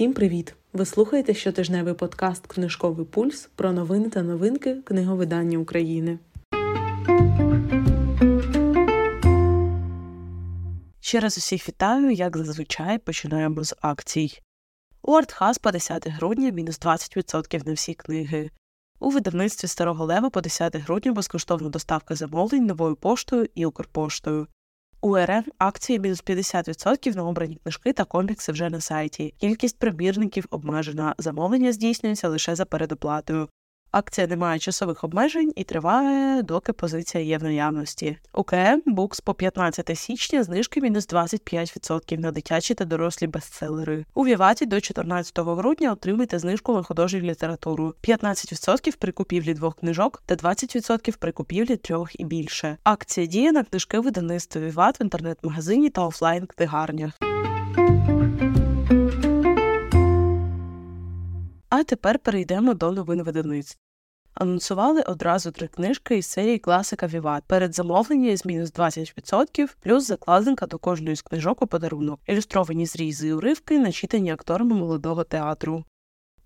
Всім привіт! Ви слухаєте щотижневий подкаст Книжковий пульс про новини та новинки книговидання України. Ще раз усіх вітаю, як зазвичай починаємо з акцій. У Артхаз по 10 грудня мінус 20% на всі книги. У видавництві Старого Лева по 10 грудня безкоштовна доставка замовлень новою поштою і Укрпоштою. У РН акції мінус 50% на обрані книжки та комікси вже на сайті. Кількість примірників обмежена. Замовлення здійснюється лише за передоплатою. Акція не має часових обмежень і триває, доки позиція є в наявності. У Букс по 15 січня знижки мінус 25% на дитячі та дорослі бестселери. У Віваті до 14 грудня отримайте знижку на художню літературу, 15% при купівлі двох книжок та 20% при купівлі трьох і більше. Акція діє на книжки видавництва Віват в інтернет-магазині та офлайн книгарнях. А тепер перейдемо до новин видавництв. Анонсували одразу три книжки із серії класика Віват. Перед замовлення з мінус 20%, плюс закладинка до кожної з книжок у подарунок, ілюстровані зрізи і уривки, начитані акторами молодого театру.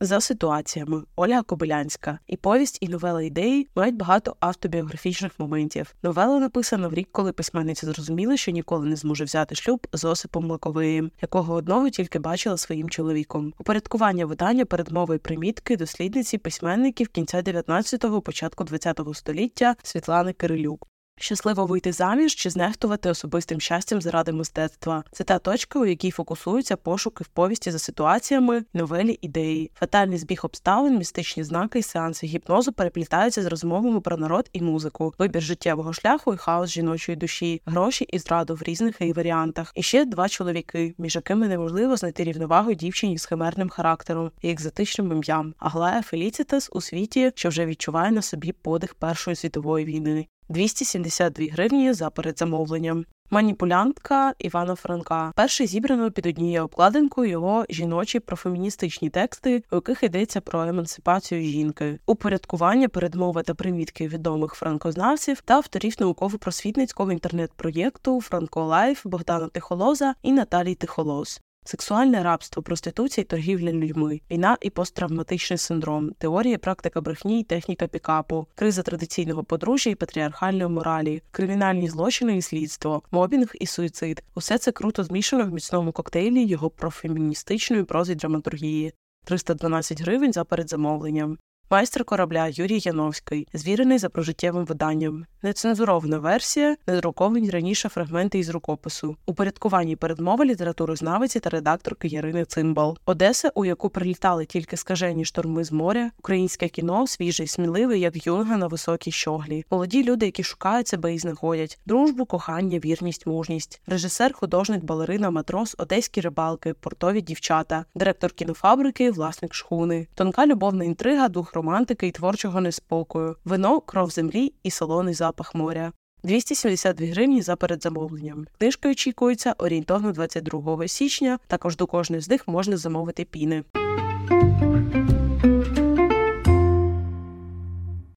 За ситуаціями Ольга Кобилянська і повість і новела ідеї мають багато автобіографічних моментів. Новела написана в рік, коли письменниця зрозуміла, що ніколи не зможе взяти шлюб з Осипом Маковиєм, якого одного тільки бачила своїм чоловіком. Упорядкування видання передмови примітки дослідниці письменників кінця 19-го, початку 20-го століття Світлани Кирилюк. Щасливо вийти заміж чи знехтувати особистим щастям заради мистецтва. Це та точка, у якій фокусуються пошуки в повісті за ситуаціями, новелі ідеї, фатальний збіг обставин, містичні знаки і сеанси гіпнозу переплітаються з розмовами про народ і музику, вибір життєвого шляху і хаос жіночої душі, гроші і зраду в різних її варіантах. І ще два чоловіки, між якими неможливо знайти рівновагу дівчині з химерним характером і екзотичним ім'ям. Аглая Феліцітас у світі, що вже відчуває на собі подих Першої світової війни. 272 гривні за передзамовленням. Маніпулянтка Івана Франка. Вперше зібрано під однією обкладинкою його жіночі профеміністичні тексти, у яких йдеться про емансипацію жінки, упорядкування, передмови та примітки відомих франкознавців та авторів науково-просвітницького інтернет-проєкту Franko Live Богдана Тихолоза і Наталії Тихолоз. Сексуальне рабство, проституція, торгівля людьми, війна і посттравматичний синдром, теорія, практика брехні, і техніка пікапу, криза традиційного подружжя і патріархальної моралі, кримінальні злочини і слідство, мобінг і суїцид. Усе це круто змішано в міцному коктейлі його профеміністичної прози драматургії. 312 гривень за передзамовленням. Майстер корабля Юрій Яновський, звірений за прижиттєвим виданням, нецензурована версія, недруковані раніше фрагменти із рукопису, упорядкування і передмова літературознавиці та редакторки Ярини Цимбал, Одеса, у яку прилітали тільки скажені шторми з моря, українське кіно свіже й сміливе, як юнга на високій щоглі, молоді люди, які шукають себе і знаходять, дружбу, кохання, вірність, мужність, режисер, художник, балерина, матрос, одеські рибалки, портові дівчата, директор кінофабрики, власник шхуни, тонка любовна інтрига, дух романтики і творчого неспокою, вино, кров землі і солоний запах моря. 272 гривні за передзамовленням. Книжка очікується орієнтовно 22 січня. Також до кожної з них можна замовити піни.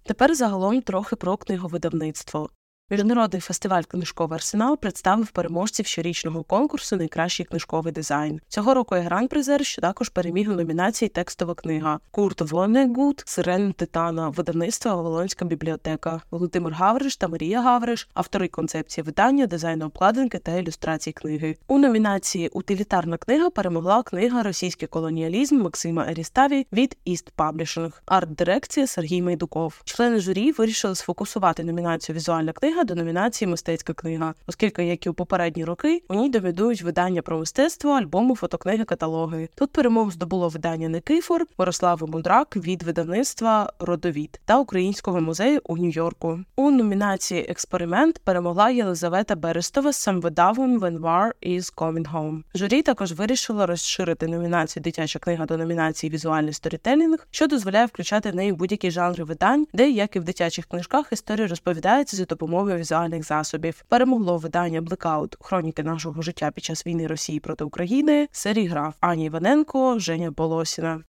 Тепер загалом трохи про книговидавництво. Міжнародний фестиваль книжковий арсенал представив переможців щорічного конкурсу Найкращий книжковий дизайн. Цього року є гран-призер, що також переміг у номінації Текстова книга Курт Вонегут, Сирени Титана, видавництва Вавилонська бібліотека, Володимир Гавриш та Марія Гавриш, автори концепції видання, дизайну обкладинки та ілюстрації книги. У номінації Утилітарна книга перемогла книга Російський колоніалізм Максима Еріставі від IST Publishing, арт-дирекція Сергій Майдуков. Члени журі вирішили сфокусувати номінацію Візуальна книга книга до номінації Мистецька книга, оскільки, як і у попередні роки, у ній домінують видання про мистецтво, альбоми, фотокниги, каталоги. Тут перемогу здобуло видання Никифор, Мирослави Мудрак від видавництва Родовід та Українського музею у Нью-Йорку. У номінації Експеримент перемогла Єлизавета Берестова з самвидавом «When War is Coming Home». Журі також вирішило розширити номінацію Дитяча книга до номінації Візуальний сторітелінг, що дозволяє включати в неї будь-які жанри видань, де як і в дитячих книжках історія розповідається за допомогою допомогою візуальних засобів. Перемогло видання Блекаут хроніки нашого життя під час війни Росії проти України, серіграф Ані Іваненко, Женя Болосіна.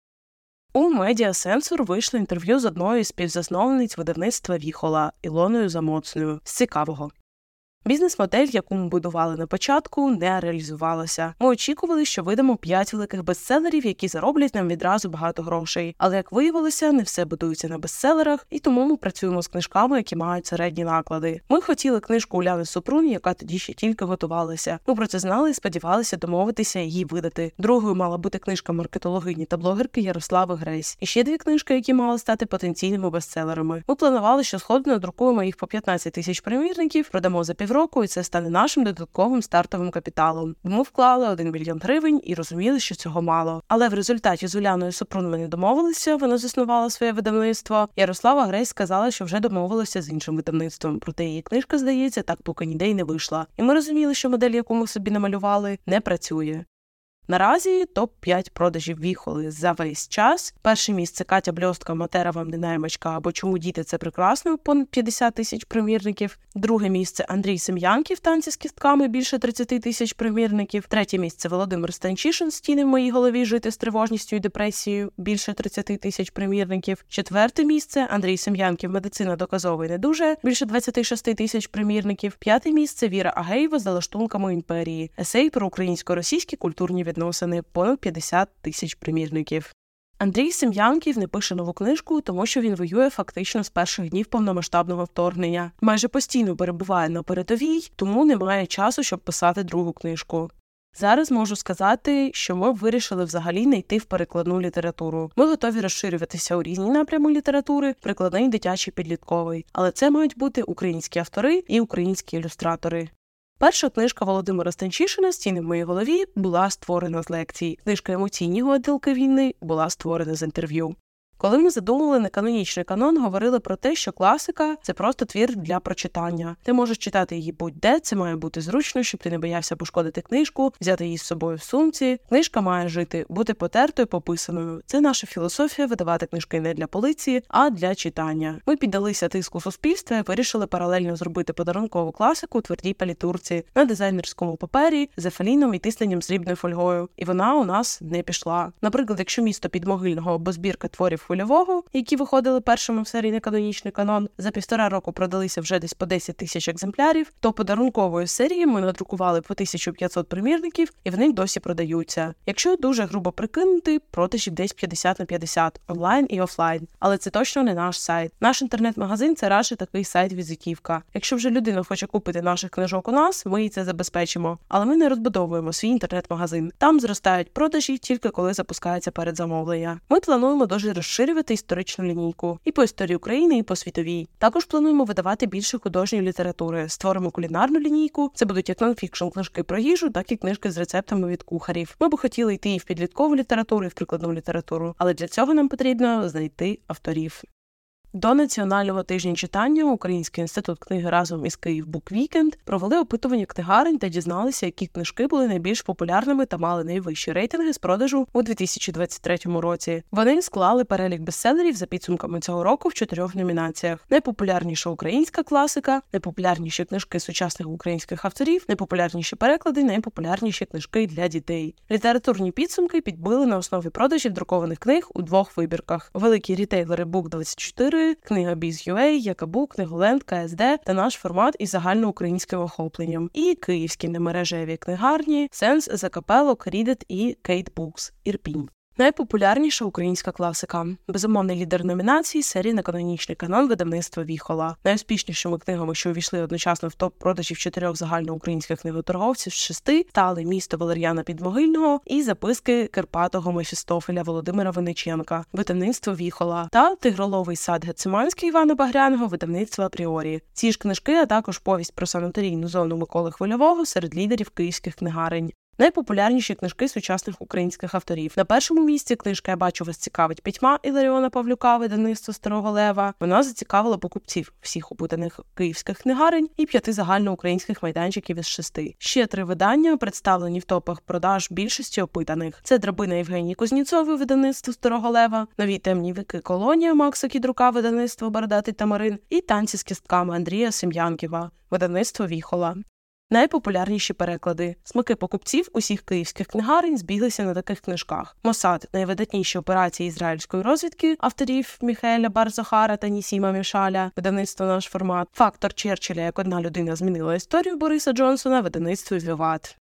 У медіасенсор вийшло інтерв'ю з одною з співзасновниць видавництва Віхола Ілоною Замоцною з цікавого. Бізнес-модель, яку ми будували на початку, не реалізувалася. Ми очікували, що видамо п'ять великих бестселерів, які зароблять нам відразу багато грошей. Але як виявилося, не все будується на бестселерах, і тому ми працюємо з книжками, які мають середні наклади. Ми хотіли книжку Уляни Супрун, яка тоді ще тільки готувалася. Ми про це знали і сподівалися домовитися її видати. Другою мала бути книжка маркетологині та блогерки Ярослави Грейс. І ще дві книжки, які мали стати потенційними бестселерами. Ми планували, що сходно надрукуємо їх по 15 тисяч примірників, продамо за півроку, і це стане нашим додатковим стартовим капіталом. Ми вклали 1 мільйон гривень і розуміли, що цього мало. Але в результаті з Уляною Супрун не домовилися. Вона заснувала своє видавництво. Ярослава Грейс сказала, що вже домовилася з іншим видавництвом. Проте її книжка здається, так поки ніде й не вийшла. І ми розуміли, що модель, яку ми собі намалювали, не працює. Наразі топ 5 продажів віхоли за весь час. Перше місце Катя Бльостка, Матера вам не наймачка або чому діти це прекрасно, понад 50 тисяч примірників. Друге місце Андрій Сем'янків, танці з кістками більше 30 тисяч примірників. Третє місце Володимир Станчишин, стіни в моїй голові жити з тривожністю і депресією більше 30 тисяч примірників. Четверте місце Андрій Сем'янків, медицина доказова і не дуже більше 26 тисяч примірників. П'яте місце Віра Агеєва за лаштунками імперії. Есей про українсько-російські культурні відносини відносини понад 50 тисяч примірників. Андрій Сем'янків не пише нову книжку, тому що він воює фактично з перших днів повномасштабного вторгнення. Майже постійно перебуває на передовій, тому немає часу, щоб писати другу книжку. Зараз можу сказати, що ми вирішили взагалі не йти в перекладну літературу. Ми готові розширюватися у різні напрями літератури, прикладний дитячий підлітковий, але це мають бути українські автори і українські ілюстратори. Перша книжка Володимира Станчишина Стіни в моїй голові була створена з лекцій. Книжка емоційні гойдалки війни була створена з інтерв'ю. Коли ми задумали неканонічний канон, говорили про те, що класика це просто твір для прочитання. Ти можеш читати її будь-де, це має бути зручно, щоб ти не боявся пошкодити книжку, взяти її з собою в сумці. Книжка має жити, бути потертою, пописаною. Це наша філософія видавати книжки не для полиції, а для читання. Ми піддалися тиску суспільства і вирішили паралельно зробити подарункову класику у твердій палітурці на дизайнерському папері з ефаліном і тисленням срібною фольгою. І вона у нас не пішла. Наприклад, якщо місто підмогильного або збірка творів хвильового, які виходили першими в серії неканонічний канон, за півтора року продалися вже десь по 10 тисяч екземплярів, то подарункової серії ми надрукували по 1500 примірників і вони досі продаються. Якщо дуже грубо прикинути, продажів десь 50 на 50 онлайн і офлайн. Але це точно не наш сайт. Наш інтернет-магазин це радше такий сайт-візитівка. Якщо вже людина хоче купити наших книжок у нас, ми їй це забезпечимо. Але ми не розбудовуємо свій інтернет-магазин. Там зростають продажі тільки коли запускається передзамовлення. Ми плануємо дуже розширити розширювати історичну лінійку і по історії України, і по світовій. Також плануємо видавати більше художньої літератури. Створимо кулінарну лінійку. Це будуть як нонфікшн книжки про їжу, так і книжки з рецептами від кухарів. Ми би хотіли йти і в підліткову літературу, і в прикладну літературу, але для цього нам потрібно знайти авторів. До національного тижня читання Український інститут книги разом із Kyiv Book Weekend провели опитування книгарень та дізналися, які книжки були найбільш популярними та мали найвищі рейтинги з продажу у 2023 році. Вони склали перелік бестселерів за підсумками цього року в чотирьох номінаціях: найпопулярніша українська класика, найпопулярніші книжки сучасних українських авторів, найпопулярніші переклади, найпопулярніші книжки для дітей. Літературні підсумки підбили на основі продажів друкованих книг у двох вибірках: великі рітейлери Book 24 книга Biz.UA, Yakaboo, Книголенд, КСД та наш формат із загальноукраїнським охопленням, і київські немережеві книгарні Сенс, Закапелок, Readeat і Кейт Букс Ірпінь. Найпопулярніша українська класика, безумовний лідер номінації серія Неканонічний канон видавництва Віхола. Найуспішнішими книгами, що увійшли одночасно в топ продажів чотирьох загальноукраїнських книготорговців з шести, стали місто Валер'яна Підмогильного і записки Кирпатого Мефістофеля Володимира Виниченка, видавництво Віхола та Тигролови й Сад Гетсиманський Івана Багряного, видавництва Апріорі. Ці ж книжки, а також повість про санаторійну зону Миколи Хвильового серед лідерів київських книгарень. Найпопулярніші книжки сучасних українських авторів. На першому місці книжка я бачу вас цікавить пітьма Іларіона Павлюка, видавництво Старого Лева. Вона зацікавила покупців всіх опитаних київських книгарень і п'яти загальноукраїнських майданчиків із шести. Ще три видання представлені в топах продаж більшості опитаних. Це драбина Євгенії Кузніцової, видавництво Старого Лева, нові темні вики колонія Макса Кідрука, видавництво Бородатий Тамарин і танці з кістками Андрія Сем'янківа, видавництво Віхола. Найпопулярніші переклади. Смаки покупців усіх київських книгарень збіглися на таких книжках: Мосад, найвидатніші операції ізраїльської розвідки авторів Міхеля Барзахара та Нісіма Мішаля, видавництво наш формат, фактор Черчилля, як одна людина змінила історію Бориса Джонсона, видавництво Віват.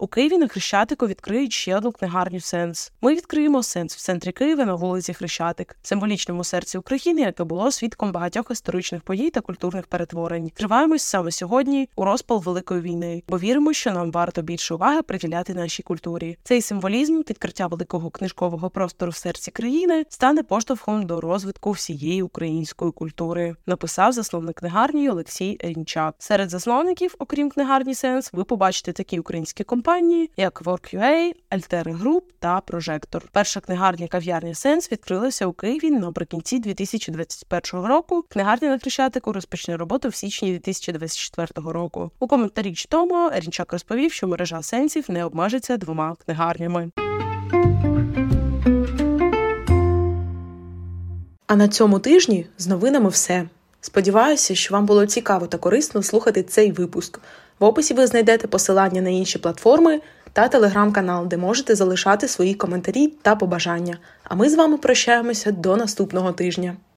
У Києві на Хрещатику відкриють ще одну книгарню Сенс. Ми відкриємо сенс в центрі Києва на вулиці Хрещатик, символічному серці України, яке було свідком багатьох історичних подій та культурних перетворень. Триваємось саме сьогодні у розпал великої війни, бо віримо, що нам варто більше уваги приділяти нашій культурі. Цей символізм, відкриття великого книжкового простору в серці країни, стане поштовхом до розвитку всієї української культури. Написав засновник книгарні Олексій Рінчак. Серед засновників, окрім книгарні Сенс, ви побачите такі українські компанії компанії, як WorkUA, Alter Group та Прожектор. Перша книгарня кав'ярня Сенс відкрилася у Києві наприкінці 2021 року. Книгарня на Хрещатику розпочне роботу в січні 2024 року. У коментарі тому Рінчак розповів, що мережа сенсів не обмежиться двома книгарнями. А на цьому тижні з новинами все. Сподіваюся, що вам було цікаво та корисно слухати цей випуск. В описі ви знайдете посилання на інші платформи та телеграм-канал, де можете залишати свої коментарі та побажання. А ми з вами прощаємося до наступного тижня.